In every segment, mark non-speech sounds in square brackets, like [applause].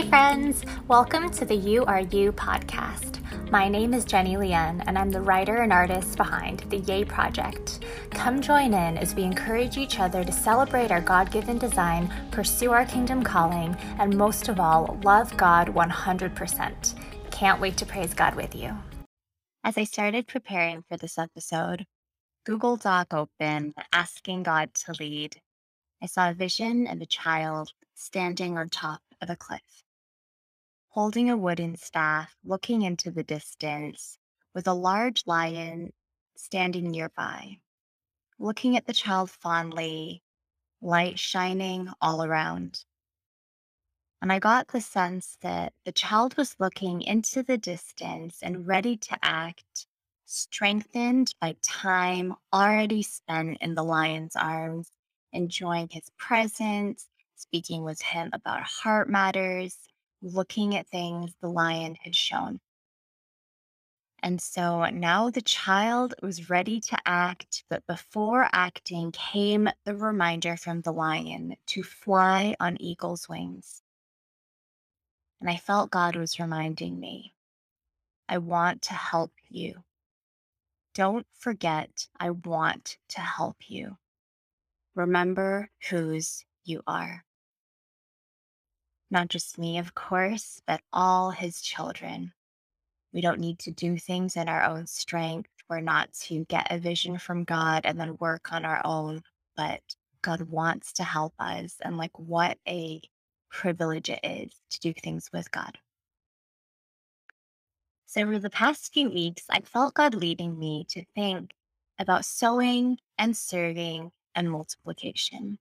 Hey, friends! Welcome to the You Are You podcast. My name is Jenny Lien, and I'm the writer and artist behind the Yay Project. Come join in as we encourage each other to celebrate our God given design, pursue our kingdom calling, and most of all, love God 100%. Can't wait to praise God with you. As I started preparing for this episode, Google Doc open, asking God to lead, I saw a vision of a child standing on top of a cliff, holding a wooden staff, looking into the distance, with a large lion standing nearby, looking at the child fondly, light shining all around. And I got the sense that the child was looking into the distance and ready to act, strengthened by time already spent in the lion's arms, enjoying his presence, speaking with him about heart matters, looking at things the lion had shown. And so now the child was ready to act, but before acting came the reminder from the lion to fly on eagle's wings. And I felt God was reminding me I want to help you. Don't forget, I want to help you. Remember whose you are. Not just me, of course, but all his children. We don't need to do things in our own strength. We're not to get a vision from God and then work on our own, but God wants to help us. And like, what a privilege it is to do things with God. So, over the past few weeks, I felt God leading me to think about sowing and serving and multiplication.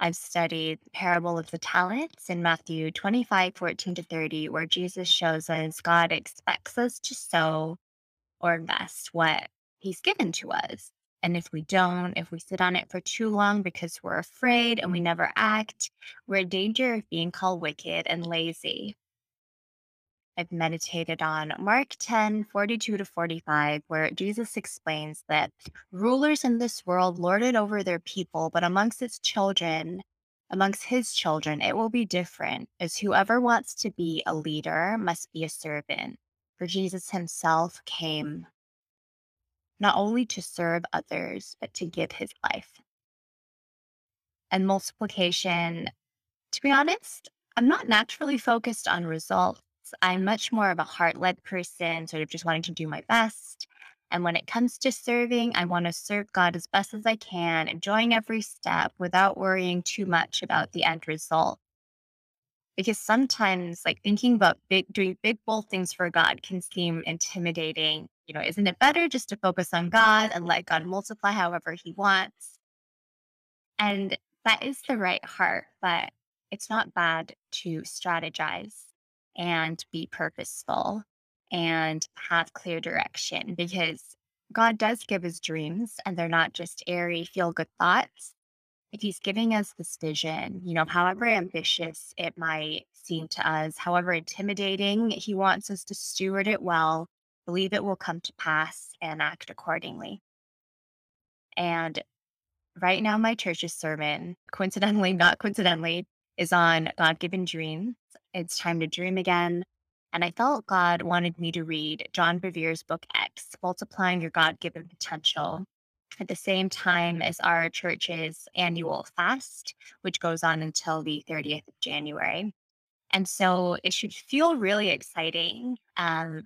I've studied the parable of the talents in Matthew 25, 14 to 30, where Jesus shows us God expects us to sow or invest what he's given to us. And if we don't, if we sit on it for too long because we're afraid and we never act, we're in danger of being called wicked and lazy. I've meditated on Mark 10, 42 to 45, where Jesus explains that rulers in this world lord it over their people, but amongst its children, amongst his children, it will be different, as whoever wants to be a leader must be a servant. For Jesus himself came not only to serve others, but to give his life. And multiplication, to be honest, I'm not naturally focused on results. I'm much more of a heart led person, sort of just wanting to do my best. And when it comes to serving, I want to serve God as best as I can, enjoying every step without worrying too much about the end result. Because sometimes, like thinking about big, doing big, bold things for God can seem intimidating you know, isn't it better just to focus on God and let God multiply however He wants? And that is the right heart, but it's not bad to strategize and be purposeful and have clear direction because God does give us dreams and they're not just airy, feel good thoughts. If He's giving us this vision, you know, however ambitious it might seem to us, however intimidating, He wants us to steward it well believe it will come to pass and act accordingly. And right now, my church's sermon, coincidentally, not coincidentally, is on God given dreams. It's time to dream again. And I felt God wanted me to read John Bevere's book X, Multiplying Your God Given Potential, at the same time as our church's annual fast, which goes on until the 30th of January. And so it should feel really exciting. Um,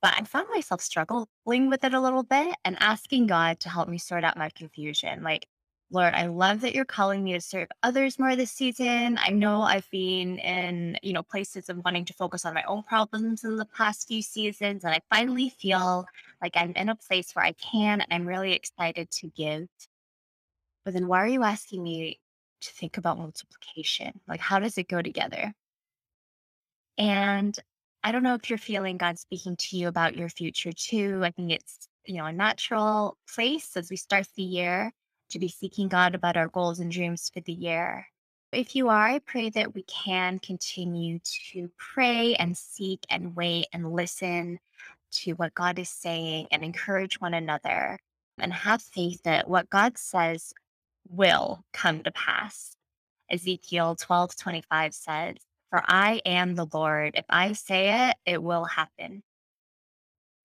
but I found myself struggling with it a little bit and asking God to help me sort out my confusion. Like, Lord, I love that you're calling me to serve others more this season. I know I've been in, you know, places of wanting to focus on my own problems in the past few seasons. And I finally feel like I'm in a place where I can and I'm really excited to give. But then why are you asking me to think about multiplication? Like, how does it go together? And I don't know if you're feeling God speaking to you about your future too. I think it's, you know, a natural place as we start the year to be seeking God about our goals and dreams for the year. If you are, I pray that we can continue to pray and seek and wait and listen to what God is saying and encourage one another and have faith that what God says will come to pass. Ezekiel 12 25 says, For I am the Lord. If I say it, it will happen.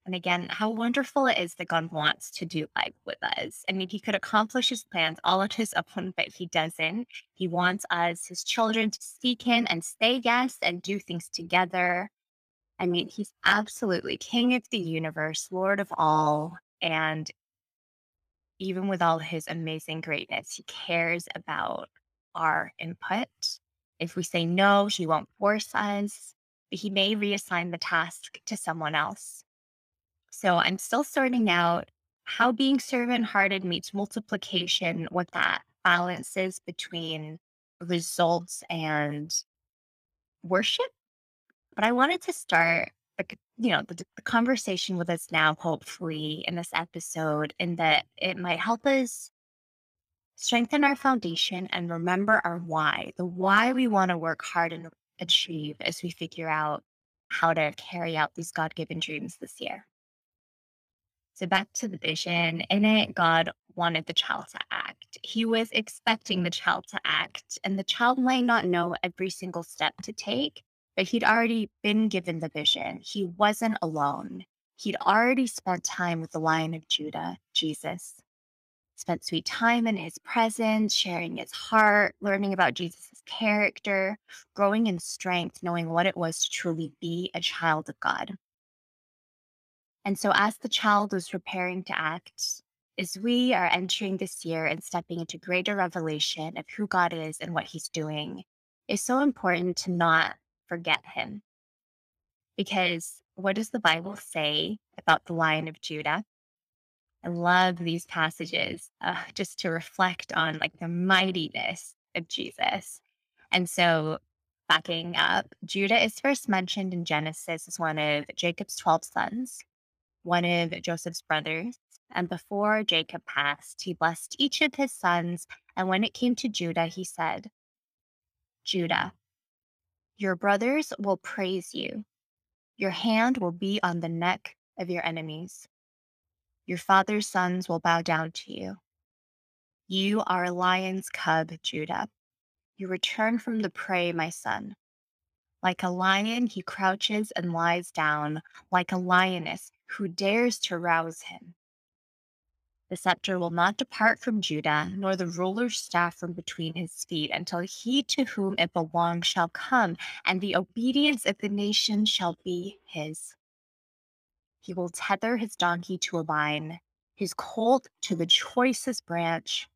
And again, how wonderful it is that God wants to do life with us. I mean, he could accomplish his plans all on his own, but he doesn't. He wants us, his children, to seek him and say yes and do things together. I mean, he's absolutely king of the universe, Lord of all. And even with all his amazing greatness, he cares about our input. If we say no, he won't force us, but he may reassign the task to someone else. So I'm still sorting out how being servant hearted meets multiplication, what that balance is between results and worship. But I wanted to start, you know, the, the conversation with us now, hopefully, in this episode, in that it might help us strengthen our foundation and remember our why, the why we want to work hard and achieve as we figure out how to carry out these God given dreams this year. So back to the vision. In it, God wanted the child to act. He was expecting the child to act, and the child might not know every single step to take, but he'd already been given the vision. He wasn't alone. He'd already spent time with the Lion of Judah, Jesus. Spent sweet time in his presence, sharing his heart, learning about Jesus' character, growing in strength, knowing what it was to truly be a child of God. And so, as the child is preparing to act, as we are entering this year and stepping into greater revelation of who God is and what he's doing, it's so important to not forget him. Because what does the Bible say about the Lion of Judah? I love these passages uh, just to reflect on like the mightiness of Jesus. And so, backing up, Judah is first mentioned in Genesis as one of Jacob's 12 sons one of Joseph's brothers. And before Jacob passed, he blessed each of his sons. And when it came to Judah, he said, Judah, your brothers will praise you. Your hand will be on the neck of your enemies. Your father's sons will bow down to you. You are a lion's cub, Judah. You return from the prey, my son. Like a lion, he crouches and lies down. Like a lioness, who dares to rouse him. The scepter will not depart from Judah, nor the ruler's staff from between his feet, until he to whom it belongs shall come, and the obedience of the nation shall be his. He will tether his donkey to a vine, his colt to the choicest branch.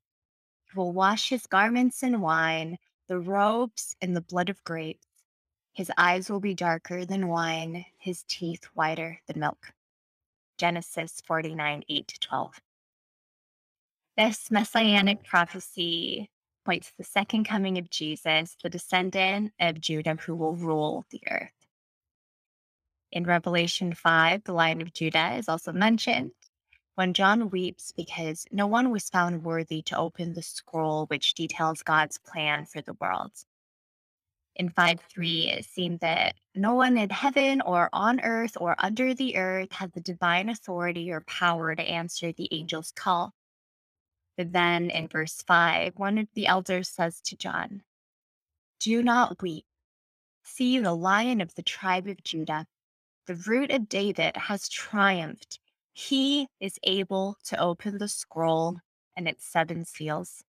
He will wash his garments in wine, the robes in the blood of grapes. His eyes will be darker than wine, his teeth whiter than milk. Genesis 49 8 to 12. This messianic prophecy points to the second coming of Jesus, the descendant of Judah who will rule the earth. In Revelation 5, the Lion of Judah is also mentioned when John weeps because no one was found worthy to open the scroll which details God's plan for the world in 5 3, it seemed that no one in heaven or on earth or under the earth had the divine authority or power to answer the angel's call. But then in verse 5, one of the elders says to John, Do not weep. See, the lion of the tribe of Judah, the root of David, has triumphed. He is able to open the scroll and its seven seals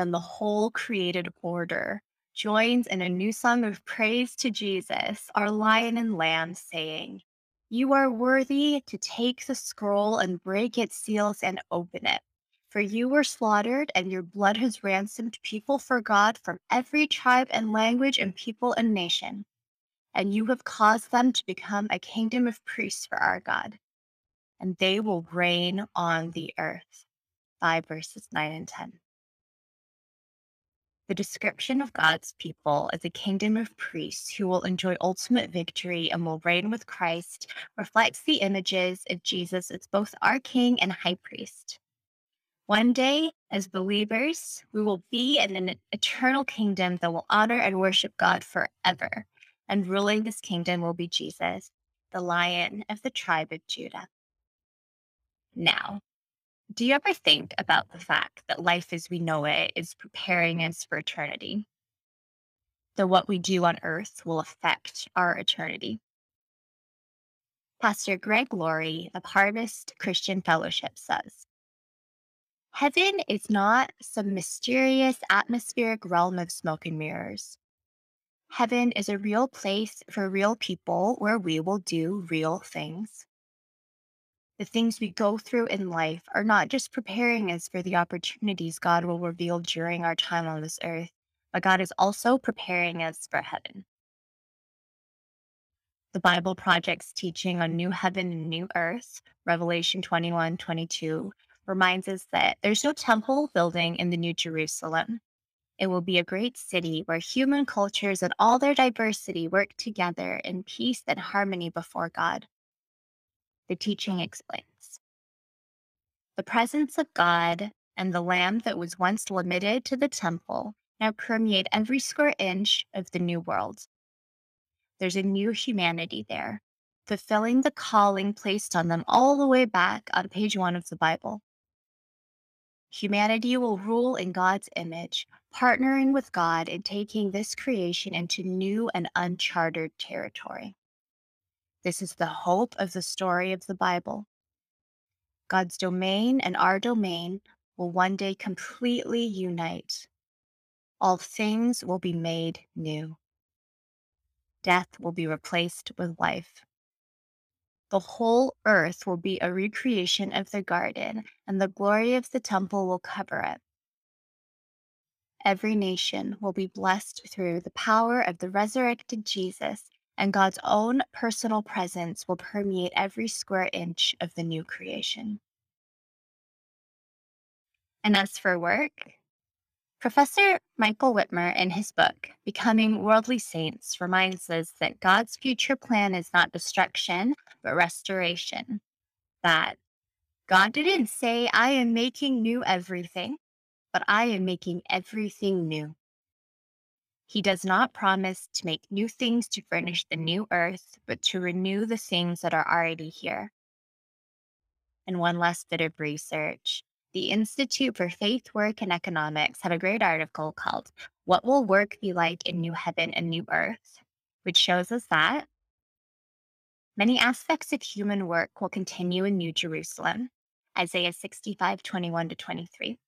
then the whole created order joins in a new song of praise to Jesus, our lion and lamb, saying, You are worthy to take the scroll and break its seals and open it. For you were slaughtered, and your blood has ransomed people for God from every tribe and language and people and nation. And you have caused them to become a kingdom of priests for our God, and they will reign on the earth. 5 verses 9 and 10. The description of God's people as a kingdom of priests who will enjoy ultimate victory and will reign with Christ reflects the images of Jesus as both our king and high priest. One day, as believers, we will be in an eternal kingdom that will honor and worship God forever. And ruling this kingdom will be Jesus, the lion of the tribe of Judah. Now, do you ever think about the fact that life as we know it is preparing us for eternity? That what we do on earth will affect our eternity. Pastor Greg Laurie of Harvest Christian Fellowship says Heaven is not some mysterious atmospheric realm of smoke and mirrors. Heaven is a real place for real people where we will do real things. The things we go through in life are not just preparing us for the opportunities God will reveal during our time on this earth, but God is also preparing us for heaven the Bible Project's teaching on new heaven and new earth, Revelation 21 22, reminds us that there's no temple building in the New Jerusalem. It will be a great city where human cultures and all their diversity work together in peace and harmony before God. The teaching explains the presence of God and the Lamb that was once limited to the temple now permeate every square inch of the new world. There's a new humanity there, fulfilling the calling placed on them all the way back on page one of the Bible. Humanity will rule in God's image, partnering with God in taking this creation into new and uncharted territory. This is the hope of the story of the Bible. God's domain and our domain will one day completely unite. All things will be made new death will be replaced with life. The whole earth will be a recreation of the garden, and the glory of the temple will cover it. Every nation will be blessed through the power of the resurrected Jesus, and God's own personal presence will permeate every square inch of the new creation. And as for work, Professor Michael Wittmer, in his book, Becoming Worldly Saints, reminds us that God's future plan is not destruction, but restoration. That God didn't say, I am making new everything, but I am making everything new. He does not promise to make new things to furnish the new earth, but to renew the things that are already here. And one last bit of research the Institute for Faith, Work, and Economics have a great article called What Will Work Be Like in New Heaven and New Earth, which shows us that many aspects of human work will continue in New Jerusalem, Isaiah 65 21 to 23.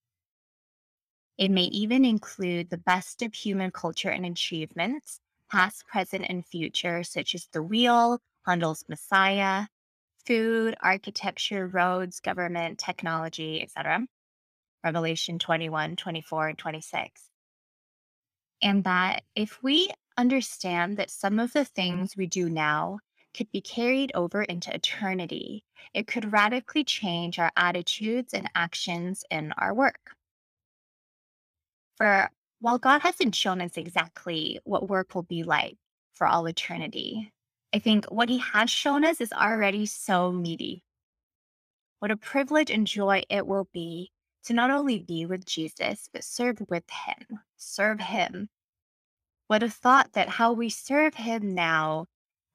It may even include the best of human culture and achievements, past, present, and future, such as the wheel, Handel's Messiah, food, architecture, roads, government, technology, etc. Revelation 21, 24, and 26. And that if we understand that some of the things we do now could be carried over into eternity, it could radically change our attitudes and actions in our work. For while God hasn't shown us exactly what work will be like for all eternity, I think what he has shown us is already so meaty. What a privilege and joy it will be to not only be with Jesus, but serve with him, serve him. What a thought that how we serve him now,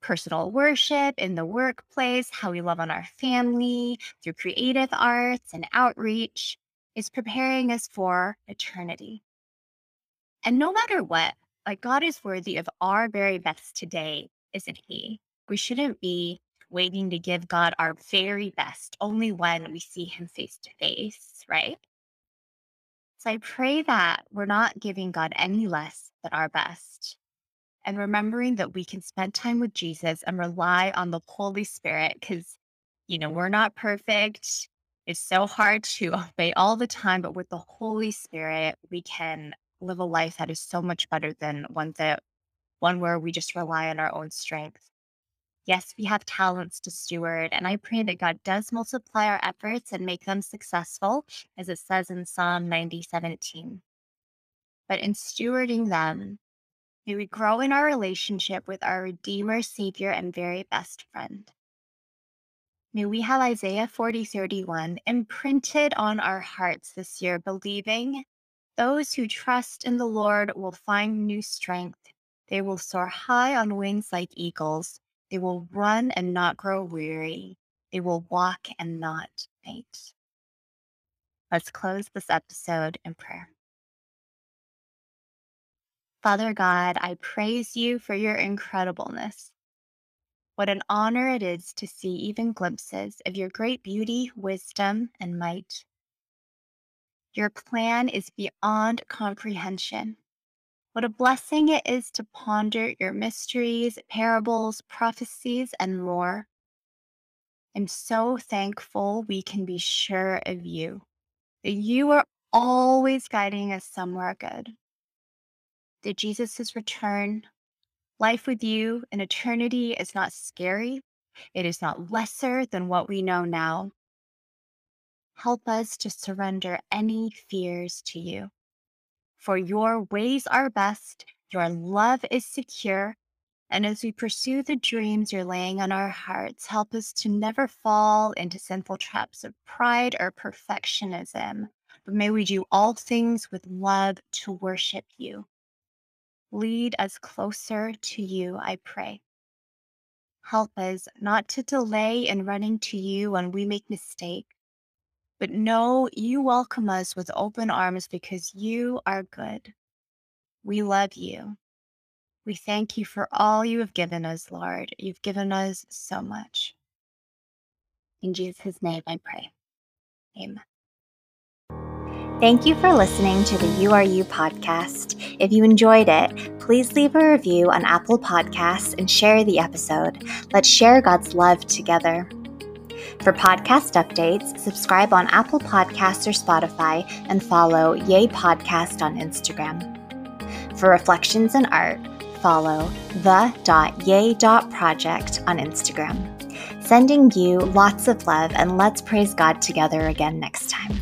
personal worship in the workplace, how we love on our family through creative arts and outreach, is preparing us for eternity. And no matter what, like God is worthy of our very best today isn't he? We shouldn't be waiting to give God our very best only when we see him face to face, right? So I pray that we're not giving God any less than our best and remembering that we can spend time with Jesus and rely on the Holy Spirit because, you know, we're not perfect. It's so hard to [laughs] obey all the time, but with the Holy Spirit, we can live a life that is so much better than one that one where we just rely on our own strength. Yes, we have talents to steward, and I pray that God does multiply our efforts and make them successful, as it says in Psalm 90, 17. But in stewarding them, may we grow in our relationship with our Redeemer, Savior, and very best friend. May we have Isaiah 40, 31 imprinted on our hearts this year, believing those who trust in the Lord will find new strength they will soar high on wings like eagles. They will run and not grow weary. They will walk and not faint. Let's close this episode in prayer. Father God, I praise you for your incredibleness. What an honor it is to see even glimpses of your great beauty, wisdom, and might. Your plan is beyond comprehension. What a blessing it is to ponder your mysteries, parables, prophecies, and more. I'm so thankful we can be sure of you, that you are always guiding us somewhere good. That Jesus' return, life with you in eternity is not scary. It is not lesser than what we know now. Help us to surrender any fears to you. For your ways are best, your love is secure, and as we pursue the dreams you're laying on our hearts, help us to never fall into sinful traps of pride or perfectionism, but may we do all things with love to worship you. Lead us closer to you, I pray. Help us not to delay in running to you when we make mistakes, but know you welcome us with open arms because you are good. We love you. We thank you for all you have given us, Lord. You've given us so much. In Jesus' name I pray. Amen. Thank you for listening to the URU podcast. If you enjoyed it, please leave a review on Apple Podcasts and share the episode. Let's share God's love together. For podcast updates, subscribe on Apple Podcasts or Spotify and follow Yay Podcast on Instagram. For reflections and art, follow the.yay.project on Instagram. Sending you lots of love and let's praise God together again next time.